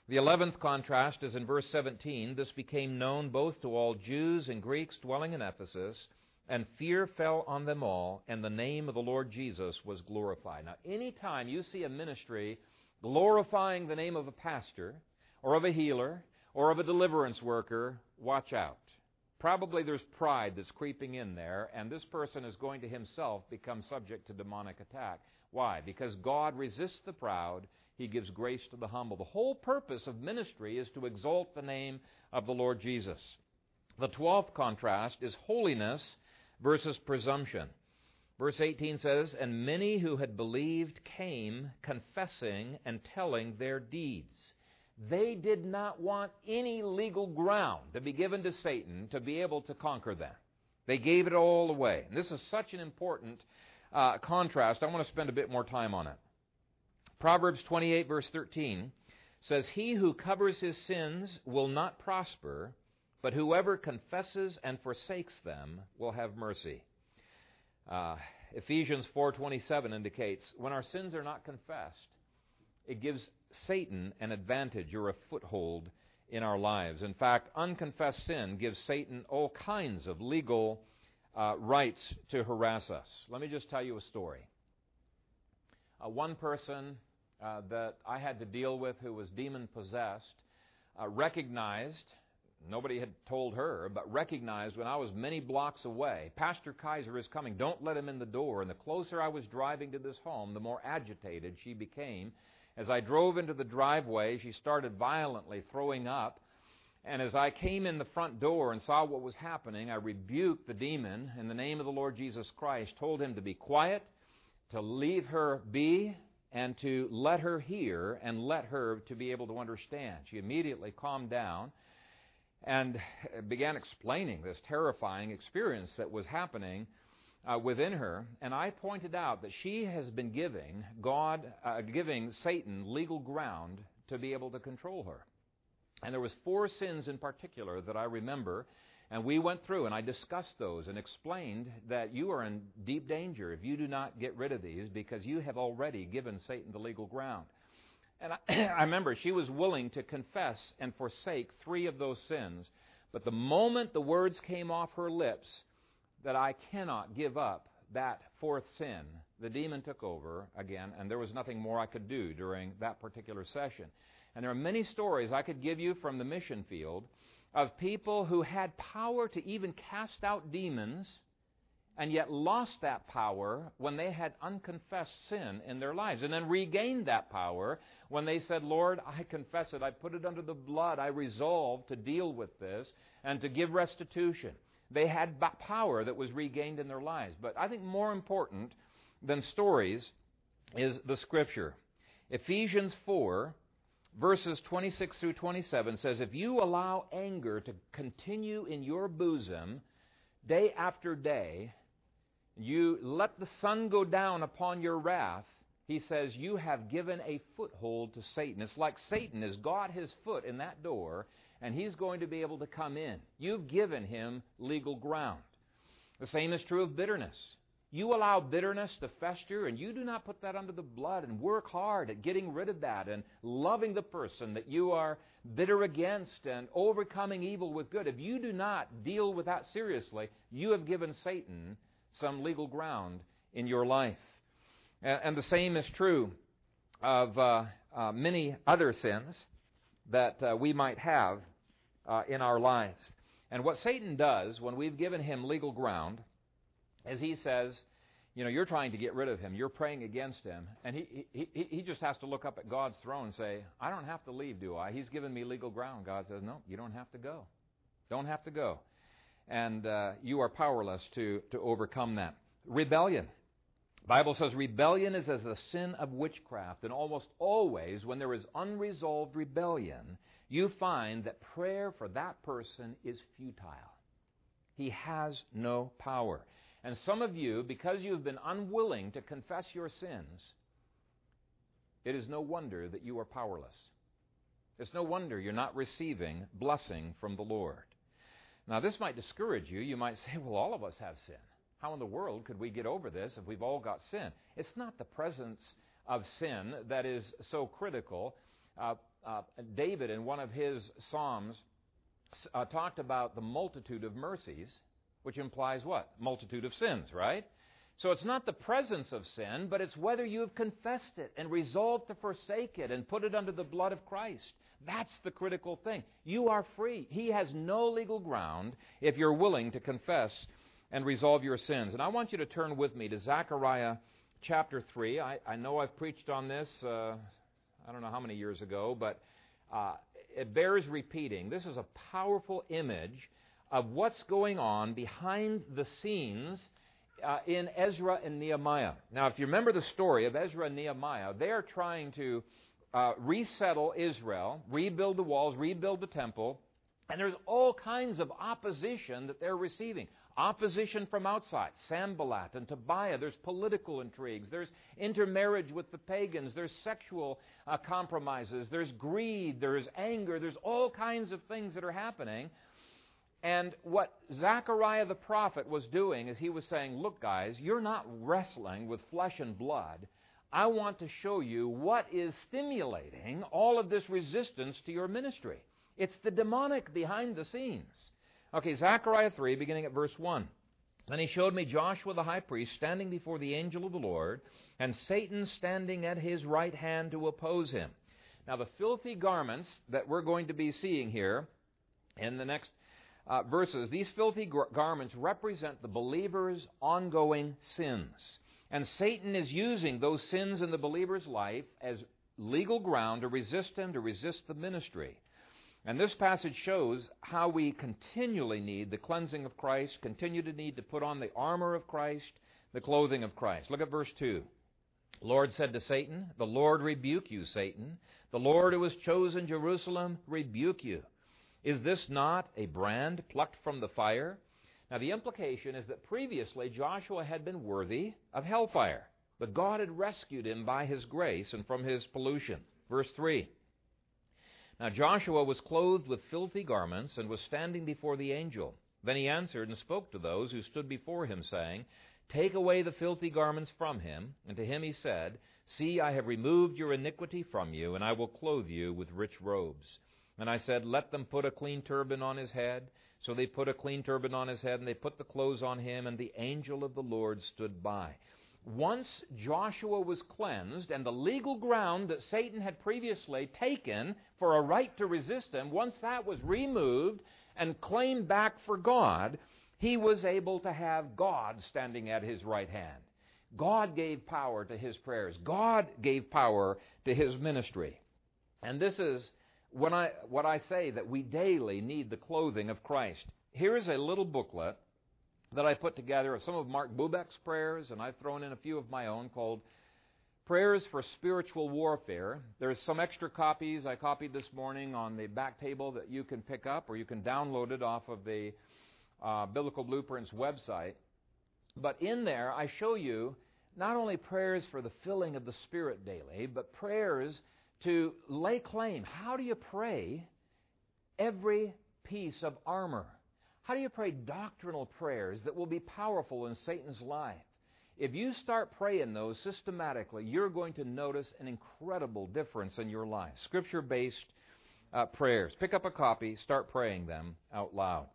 The eleventh contrast is in verse 17. This became known both to all Jews and Greeks dwelling in Ephesus, and fear fell on them all, and the name of the Lord Jesus was glorified. Now, any time you see a ministry glorifying the name of a pastor, or of a healer, or of a deliverance worker, watch out. Probably there's pride that's creeping in there, and this person is going to himself become subject to demonic attack. Why? Because God resists the proud, He gives grace to the humble. The whole purpose of ministry is to exalt the name of the Lord Jesus. The twelfth contrast is holiness versus presumption. Verse 18 says, And many who had believed came, confessing and telling their deeds. They did not want any legal ground to be given to Satan to be able to conquer them. They gave it all away. And this is such an important uh, contrast. I want to spend a bit more time on it. Proverbs 28, verse 13 says, He who covers his sins will not prosper, but whoever confesses and forsakes them will have mercy. Uh, Ephesians 4:27 indicates when our sins are not confessed, it gives Satan an advantage or a foothold in our lives. In fact, unconfessed sin gives Satan all kinds of legal uh, rights to harass us. Let me just tell you a story. Uh, one person uh, that I had to deal with who was demon possessed uh, recognized, nobody had told her, but recognized when I was many blocks away, Pastor Kayser is coming, don't let him in the door. And the closer I was driving to this home, the more agitated she became as I drove into the driveway, she started violently throwing up. And as I came in the front door and saw what was happening, I rebuked the demon in the name of the Lord Jesus Christ, told him to be quiet, to leave her be, and to let her hear and let her to be able to understand. She immediately calmed down and began explaining this terrifying experience that was happening uh, within her, and I pointed out that she has been giving God, uh, giving Satan legal ground to be able to control her. And there was four sins in particular that I remember, and we went through and I discussed those and explained that you are in deep danger if you do not get rid of these because you have already given Satan the legal ground. And I, <clears throat> I remember she was willing to confess and forsake three of those sins, but the moment the words came off her lips, that I cannot give up that fourth sin. The demon took over again, and there was nothing more I could do during that particular session. And there are many stories I could give you from the mission field of people who had power to even cast out demons and yet lost that power when they had unconfessed sin in their lives, and then regained that power when they said, Lord, I confess it. I put it under the blood. I resolve to deal with this and to give restitution. They had power that was regained in their lives. But I think more important than stories is the Scripture. Ephesians 4, verses 26 through 27 says, If you allow anger to continue in your bosom day after day, you let the sun go down upon your wrath, he says, you have given a foothold to Satan. It's like Satan has got his foot in that door, and he's going to be able to come in. You've given him legal ground. The same is true of bitterness. You allow bitterness to fester and you do not put that under the blood and work hard at getting rid of that and loving the person that you are bitter against and overcoming evil with good, if you do not deal with that seriously, you have given Satan some legal ground in your life. And, the same is true of uh, uh, many other sins that uh, we might have uh, in our lives. And what Satan does when we've given him legal ground is he says, you know, you're trying to get rid of him. You're praying against him. And he, he, he just has to look up at God's throne and say, I don't have to leave, do I? He's given me legal ground. God says, no, you don't have to go. Don't have to go. And uh, you are powerless to, to overcome that. Rebellion. Bible says rebellion is as the sin of witchcraft. And almost always, when there is unresolved rebellion, you find that prayer for that person is futile. He has no power. And some of you, because you've been unwilling to confess your sins, it is no wonder that you are powerless. It's no wonder you're not receiving blessing from the Lord. Now, this might discourage you. You might say, well, all of us have sin. How in the world could we get over this if we've all got sin? It's not the presence of sin that is so critical. Uh, uh, David, in one of his Psalms, uh, talked about the multitude of mercies which implies what? Multitude of sins, right? So it's not the presence of sin, but it's whether you have confessed it and resolved to forsake it and put it under the blood of Christ. That's the critical thing. You are free. He has no legal ground if you're willing to confess and resolve your sins. And I want you to turn with me to Zechariah chapter 3. I, I know I've preached on this, uh, I don't know how many years ago, but uh, it bears repeating. This is a powerful image of what's going on behind the scenes uh, in Ezra and Nehemiah. Now, if you remember the story of Ezra and Nehemiah, they are trying to uh, resettle Israel, rebuild the walls, rebuild the temple, and there's all kinds of opposition that they're receiving. Opposition from outside, Sanballat and Tobiah. There's political intrigues. There's intermarriage with the pagans. There's sexual uh, compromises. There's greed. There's anger. There's all kinds of things that are happening and what Zechariah the prophet was doing is he was saying, Look, guys, you're not wrestling with flesh and blood. I want to show you what is stimulating all of this resistance to your ministry. It's the demonic behind the scenes. Okay, Zechariah 3, beginning at verse 1. Then he showed me Joshua the high priest standing before the angel of the Lord, and Satan standing at his right hand to oppose him. Now, the filthy garments that we're going to be seeing here in the next uh, verses, these filthy garments represent the believer's ongoing sins. And Satan is using those sins in the believer's life as legal ground to resist him, to resist the ministry. And this passage shows how we continually need the cleansing of Christ, continue to need to put on the armor of Christ, the clothing of Christ. Look at verse 2. The Lord said to Satan, The Lord rebuke you, Satan. The Lord who has chosen Jerusalem rebuke you. Is this not a brand plucked from the fire? Now, the implication is that previously Joshua had been worthy of hellfire, but God had rescued him by his grace and from his pollution. Verse 3. Now Joshua was clothed with filthy garments and was standing before the angel. Then he answered and spoke to those who stood before him, saying, Take away the filthy garments from him. And to him he said, See, I have removed your iniquity from you, and I will clothe you with rich robes. And I said, Let them put a clean turban on his head. So they put a clean turban on his head, and they put the clothes on him, and the angel of the Lord stood by. Once Joshua was cleansed, and the legal ground that Satan had previously taken for a right to resist him, once that was removed and claimed back for God, he was able to have God standing at his right hand. God gave power to his prayers. God gave power to his ministry. And this is when I, what I say that we daily need the clothing of Christ. Here is a little booklet that I put together of some of Mark Bubeck's prayers, and I've thrown in a few of my own called Prayers for Spiritual Warfare. There's some extra copies I copied this morning on the back table that you can pick up, or you can download it off of the uh, Biblical Blueprints website. But in there, I show you not only prayers for the filling of the Spirit daily, but prayers to lay claim. How do you pray every piece of armor? How do you pray doctrinal prayers that will be powerful in Satan's life? If you start praying those systematically, you're going to notice an incredible difference in your life. Scripture based uh, prayers. Pick up a copy, start praying them out loud.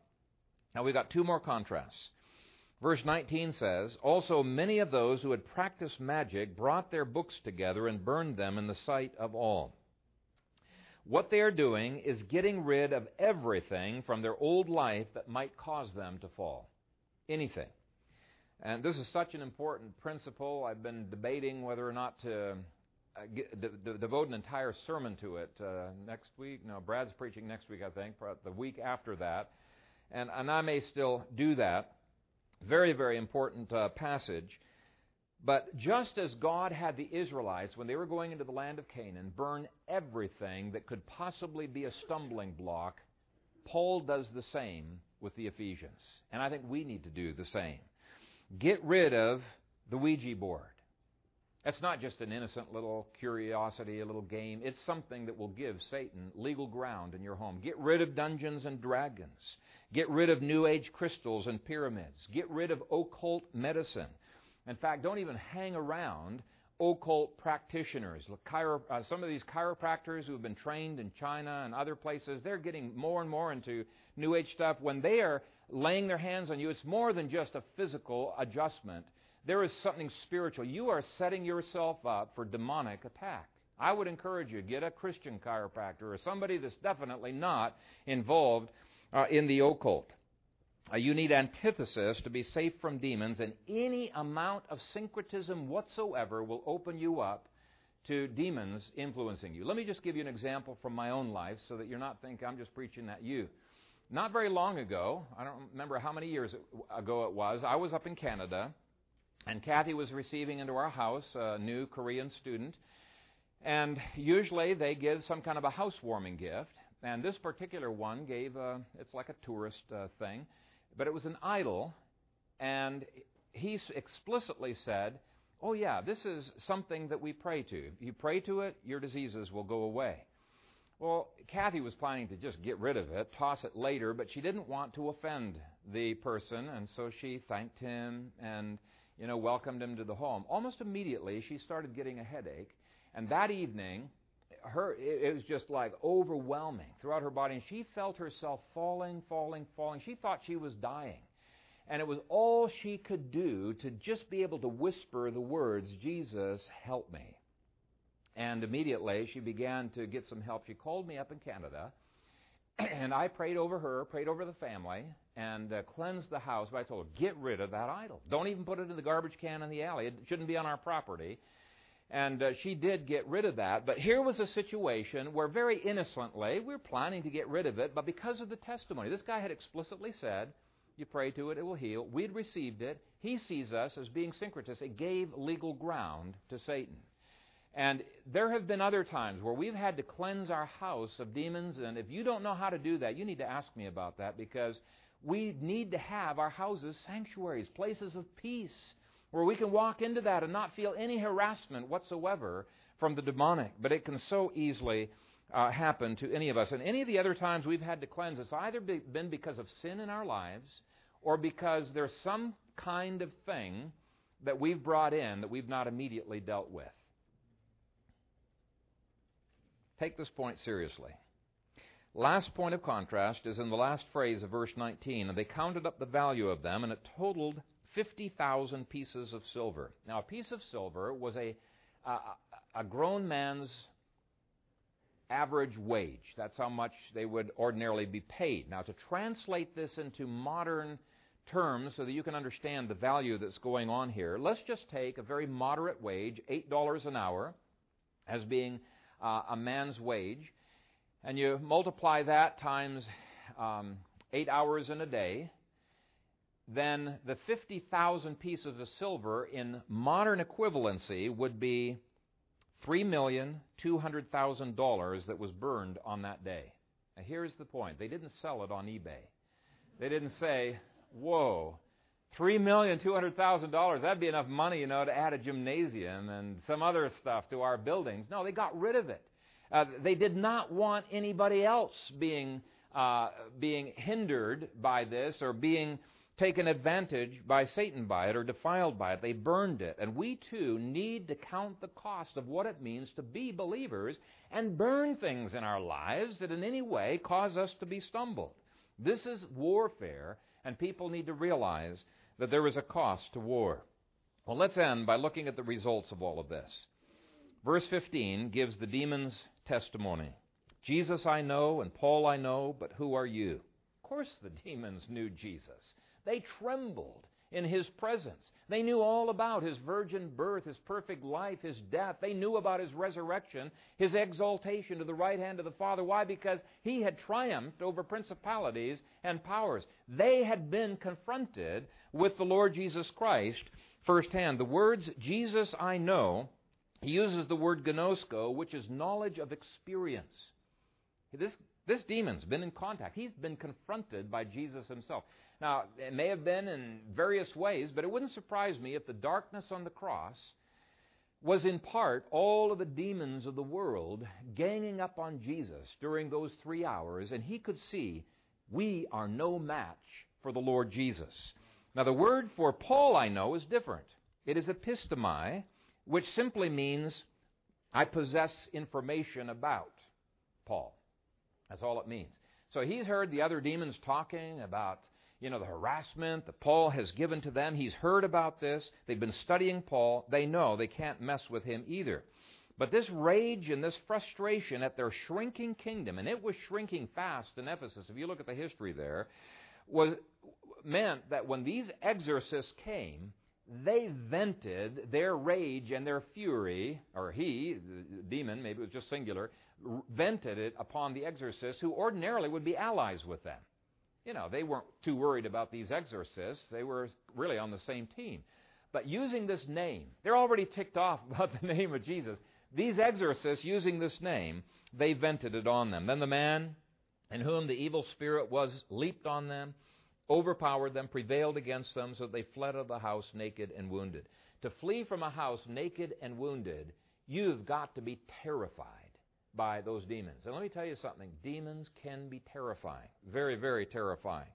Now we've got two more contrasts. Verse 19 says, Also many of those who had practiced magic brought their books together and burned them in the sight of all. What they are doing is getting rid of everything from their old life that might cause them to fall. Anything. And this is such an important principle. I've been debating whether or not to uh, get, de- de- devote an entire sermon to it uh, next week. No, Brad's preaching next week, I think, the week after that. And, and I may still do that. Very, very important uh, passage. But just as God had the Israelites, when they were going into the land of Canaan, burn everything that could possibly be a stumbling block, Paul does the same with the Ephesians. And I think we need to do the same. Get rid of the Ouija board. That's not just an innocent little curiosity, a little game. It's something that will give Satan legal ground in your home. Get rid of Dungeons and Dragons. Get rid of New Age crystals and pyramids. Get rid of occult medicine. In fact, don't even hang around occult practitioners. Uh, some of these chiropractors who have been trained in China and other places, they're getting more and more into New Age stuff. When they are laying their hands on you, it's more than just a physical adjustment. There is something spiritual. You are setting yourself up for demonic attack. I would encourage you get a Christian chiropractor or somebody that's definitely not involved uh, in the occult. Uh, you need antithesis to be safe from demons, and any amount of syncretism whatsoever will open you up to demons influencing you. Let me just give you an example from my own life so that you're not thinking I'm just preaching at you. Not very long ago, I don't remember how many years ago it was, I was up in Canada, and Kathy was receiving into our house a new Korean student. And usually they give some kind of a housewarming gift. And this particular one gave a, it's like a tourist uh, thing but it was an idol, and he explicitly said, Oh, yeah, this is something that we pray to. If you pray to it, your diseases will go away. Well, Kathy was planning to just get rid of it, toss it later, but she didn't want to offend the person, and so she thanked him and, you know, welcomed him to the home. Almost immediately, she started getting a headache, and that evening, her it was just like overwhelming throughout her body and she felt herself falling falling falling. She thought she was dying and it was all she could do to just be able to whisper the words jesus help me. And immediately she began to get some help. She called me up in canada <clears throat> and i prayed over her prayed over the family and uh, cleansed the house but i told her get rid of that idol don't even put it in the garbage can in the alley it shouldn't be on our property and uh, she did get rid of that. But here was a situation where, very innocently, we were planning to get rid of it, but because of the testimony, this guy had explicitly said, You pray to it, it will heal. We'd received it. He sees us as being syncretists. It gave legal ground to Satan. And there have been other times where we've had to cleanse our house of demons, and if you don't know how to do that, you need to ask me about that because we need to have our houses sanctuaries, places of peace where we can walk into that and not feel any harassment whatsoever from the demonic. But it can so easily uh, happen to any of us. And any of the other times we've had to cleanse, it's either be, been because of sin in our lives or because there's some kind of thing that we've brought in that we've not immediately dealt with. Take this point seriously. Last point of contrast is in the last phrase of verse 19. And they counted up the value of them, and it totaled 50,000 pieces of silver. Now, a piece of silver was a, a, a grown man's average wage. That's how much they would ordinarily be paid. Now, to translate this into modern terms so that you can understand the value that's going on here, let's just take a very moderate wage, $8 an hour, as being uh, a man's wage, and you multiply that times um, eight hours in a day, then the 50,000 pieces of silver in modern equivalency would be $3,200,000 that was burned on that day. Now, here's the point they didn't sell it on eBay. They didn't say, whoa, $3,200,000, that'd be enough money, you know, to add a gymnasium and some other stuff to our buildings. No, they got rid of it. Uh, they did not want anybody else being, uh, being hindered by this or being taken advantage by Satan by it or defiled by it. They burned it. And we too need to count the cost of what it means to be believers and burn things in our lives that in any way cause us to be stumbled. This is warfare, and people need to realize that there is a cost to war. Well, let's end by looking at the results of all of this. Verse 15 gives the demons testimony. Jesus I know, and Paul I know, but who are you? Of course, the demons knew Jesus. They trembled in his presence. They knew all about his virgin birth, his perfect life, his death. They knew about his resurrection, his exaltation to the right hand of the Father. Why? Because he had triumphed over principalities and powers. They had been confronted with the Lord Jesus Christ firsthand. The words, Jesus I know, he uses the word gnosko, which is knowledge of experience. This, this demon's been in contact. He's been confronted by Jesus himself. Now, it may have been in various ways, but it wouldn't surprise me if the darkness on the cross was in part all of the demons of the world ganging up on Jesus during those three hours, and he could see we are no match for the Lord Jesus. Now, the word for Paul, I know, is different. It is epistemi, which simply means I possess information about Paul. That's all it means. So he's heard the other demons talking about you know, the harassment that Paul has given to them. He's heard about this. They've been studying Paul. They know they can't mess with him either. But this rage and this frustration at their shrinking kingdom, and it was shrinking fast in Ephesus, if you look at the history there, was meant that when these exorcists came, they vented their rage and their fury, or he, the demon, maybe it was just singular, vented it upon the exorcists who ordinarily would be allies with them you know, they weren't too worried about these exorcists. They were really on the same team. But using this name, they're already ticked off <laughs> about the name of Jesus. These exorcists, using this name, they vented it on them. Then the man in whom the evil spirit was leaped on them, overpowered them, prevailed against them, so that they fled out of the house naked and wounded. To flee from a house naked and wounded, you've got to be terrified by those demons. And let me tell you something demons can be terrifying. Very, very terrifying.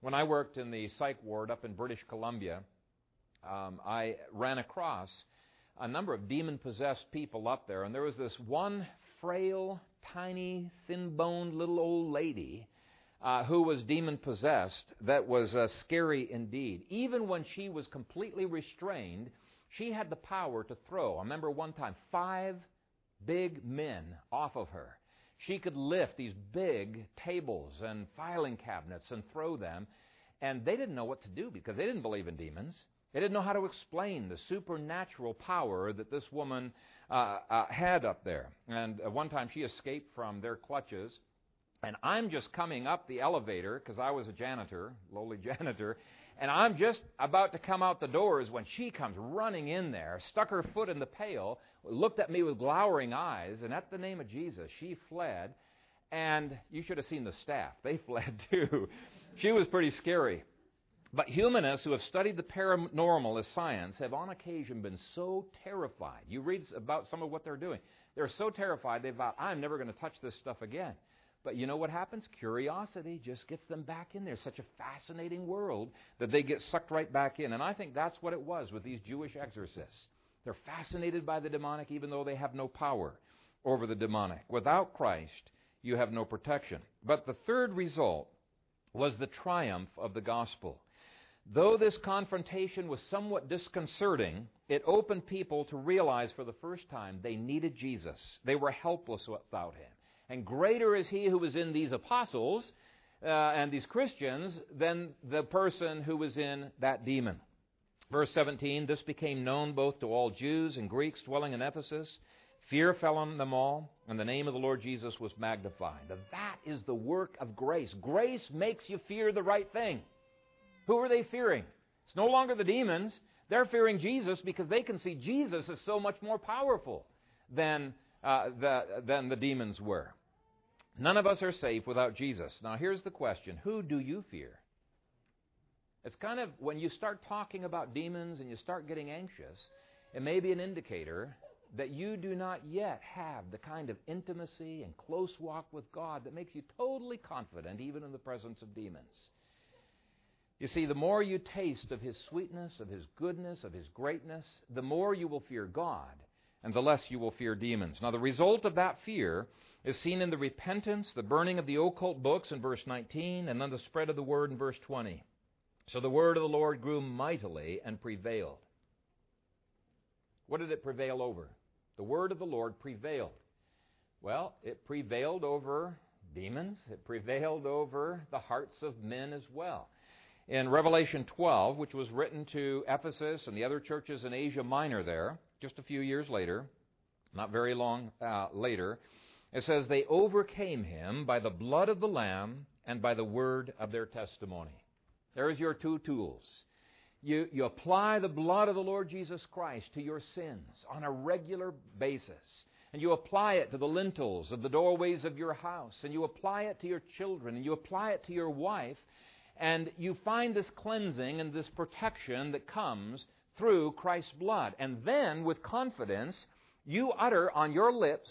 When I worked in the psych ward up in British Columbia, um, I ran across a number of demon possessed people up there, and there was this one frail, tiny, thin boned little old lady. Uh, who was demon possessed, that was uh, scary indeed. Even when she was completely restrained, she had the power to throw. I remember one time, five big men off of her. She could lift these big tables and filing cabinets and throw them, and they didn't know what to do because they didn't believe in demons. They didn't know how to explain the supernatural power that this woman uh, uh, had up there. And uh, one time she escaped from their clutches, and I'm just coming up the elevator because I was a janitor, lowly <laughs> janitor, and I'm just about to come out the doors when she comes running in there, stuck her foot in the pail, looked at me with glowering eyes, and at the name of Jesus, she fled. And you should have seen the staff. They <laughs> fled too. she was pretty scary. But humanists who have studied the paranormal as science have on occasion been so terrified. You read about some of what they're doing. They're so terrified they vowed, I'm never going to touch this stuff again. But you know what happens? Curiosity just gets them back in there. Such a fascinating world that they get sucked right back in. And I think that's what it was with these Jewish exorcists. They're fascinated by the demonic even though they have no power over the demonic. Without Christ, you have no protection. But the third result was the triumph of the gospel. Though this confrontation was somewhat disconcerting, it opened people to realize for the first time they needed Jesus. They were helpless without him. And greater is he who was in these apostles uh, and these Christians than the person who was in that demon. Verse 17 This became known both to all Jews and Greeks dwelling in Ephesus. Fear fell on them all, and the name of the Lord Jesus was magnified. That is the work of grace. Grace makes you fear the right thing. Who are they fearing? It's no longer the demons. They're fearing Jesus because they can see Jesus is so much more powerful than uh, than the demons were. None of us are safe without Jesus. Now, here's the question Who do you fear? It's kind of when you start talking about demons and you start getting anxious, it may be an indicator that you do not yet have the kind of intimacy and close walk with God that makes you totally confident even in the presence of demons. You see, the more you taste of His sweetness, of His goodness, of His greatness, the more you will fear God, and the less you will fear demons. Now, the result of that fear is seen in the repentance, the burning of the occult books in verse 19, and then the spread of the word in verse 20. So the word of the Lord grew mightily and prevailed. What did it prevail over? The word of the Lord prevailed. Well, it prevailed over demons, it prevailed over the hearts of men as well. In Revelation 12, which was written to Ephesus and the other churches in Asia Minor there, just a few years later, not very long uh, later, it says, They overcame him by the blood of the Lamb and by the word of their testimony. There's your two tools. You, you apply the blood of the Lord Jesus Christ to your sins on a regular basis. And you apply it to the lintels of the doorways of your house. And you apply it to your children. And you apply it to your wife. And you find this cleansing and this protection that comes through Christ's blood. And then, with confidence, you utter on your lips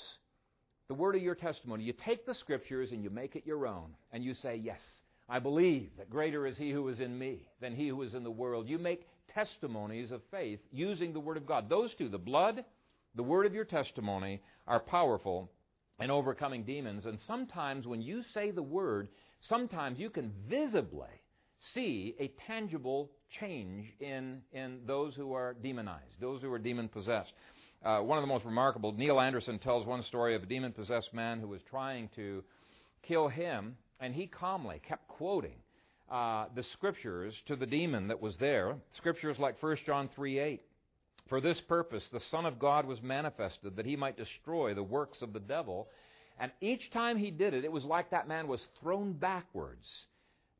the word of your testimony. You take the scriptures and you make it your own. And you say, Yes, I believe that greater is he who is in me than he who is in the world. You make testimonies of faith using the word of God. Those two, the blood, the word of your testimony, are powerful in overcoming demons. And sometimes when you say the word, sometimes you can visibly see a tangible change in, in those who are demonized, those who are demon possessed. Uh, one of the most remarkable, Neil Anderson tells one story of a demon possessed man who was trying to kill him, and he calmly kept quoting uh, the scriptures to the demon that was there. Scriptures like 1 John 3 8. For this purpose, the Son of God was manifested, that he might destroy the works of the devil. And each time he did it, it was like that man was thrown backwards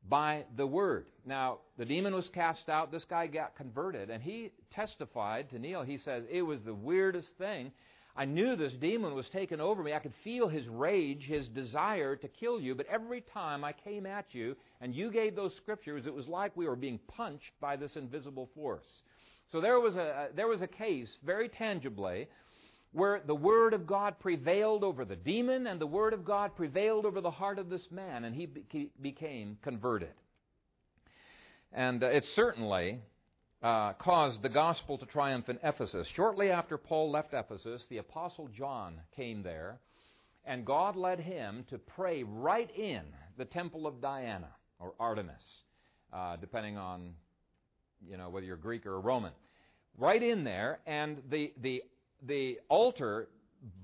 by the word. Now, the demon was cast out. This guy got converted, and he testified to Neil. He says, It was the weirdest thing. I knew this demon was taking over me. I could feel his rage, his desire to kill you. But every time I came at you and you gave those scriptures, it was like we were being punched by this invisible force. So there was a, there was a case, very tangibly, where the Word of God prevailed over the demon and the Word of God prevailed over the heart of this man, and he became converted. And uh, it certainly uh, caused the gospel to triumph in Ephesus. Shortly after Paul left Ephesus, the Apostle John came there, and God led him to pray right in the temple of Diana or Artemis, uh, depending on you know whether you're Greek or Roman. Right in there, and the the the altar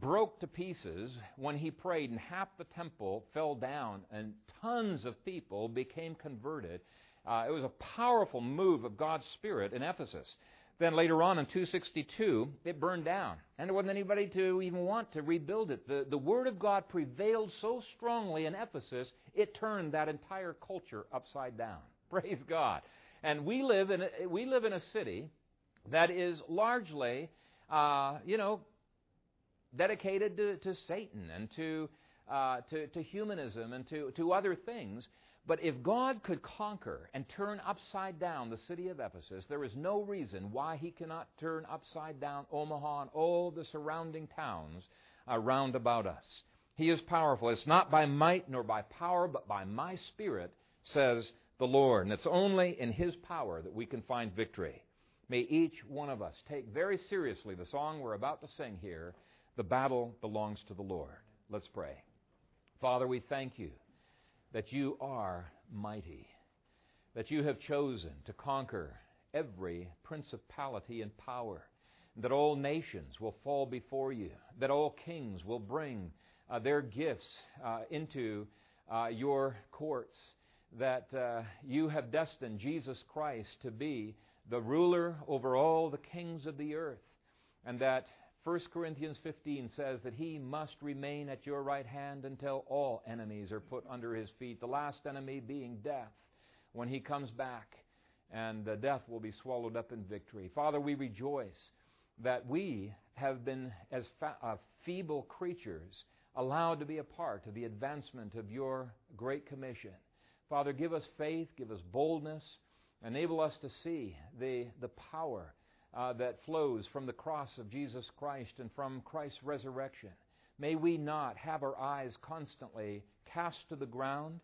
broke to pieces when he prayed, and half the temple fell down, and tons of people became converted. Uh, it was a powerful move of God's Spirit in Ephesus. Then later on in 262, it burned down, and there wasn't anybody to even want to rebuild it. The, the Word of God prevailed so strongly in Ephesus, it turned that entire culture upside down. <laughs> Praise God. And we live in a, we live in a city that is largely uh, you know, dedicated to, to Satan and to, uh, to, to humanism and to, to other things. But if God could conquer and turn upside down the city of Ephesus, there is no reason why he cannot turn upside down Omaha and all the surrounding towns around about us. He is powerful. It's not by might nor by power, but by my spirit, says the Lord. And it's only in his power that we can find victory. May each one of us take very seriously the song we're about to sing here The Battle Belongs to the Lord. Let's pray. Father, we thank you that you are mighty, that you have chosen to conquer every principality and power, that all nations will fall before you, that all kings will bring uh, their gifts uh, into uh, your courts, that uh, you have destined Jesus Christ to be the ruler over all the kings of the earth, and that 1 Corinthians 15 says that he must remain at your right hand until all enemies are put under his feet, the last enemy being death when he comes back, and death will be swallowed up in victory. Father, we rejoice that we have been, as uh, feeble creatures, allowed to be a part of the advancement of your great commission. Father, give us faith, give us boldness. Enable us to see the, the power uh, that flows from the cross of Jesus Christ and from Christ's resurrection. May we not have our eyes constantly cast to the ground,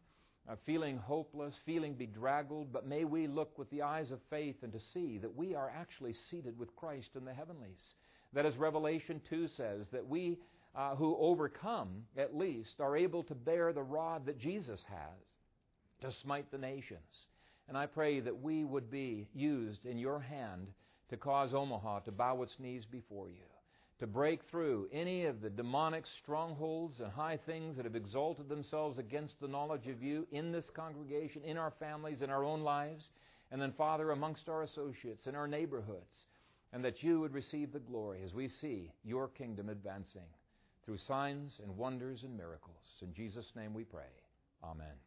uh, feeling hopeless, feeling bedraggled, but may we look with the eyes of faith and to see that we are actually seated with Christ in the heavenlies. That, as Revelation 2 says, that we uh, who overcome, at least, are able to bear the rod that Jesus has to smite the nations. And I pray that we would be used in your hand to cause Omaha to bow its knees before you to break through any of the demonic strongholds and high things that have exalted themselves against the knowledge of you in this congregation, in our families, in our own lives, and then, Father, amongst our associates, in our neighborhoods, and that you would receive the glory as we see your kingdom advancing through signs and wonders and miracles. In Jesus' name we pray. Amen.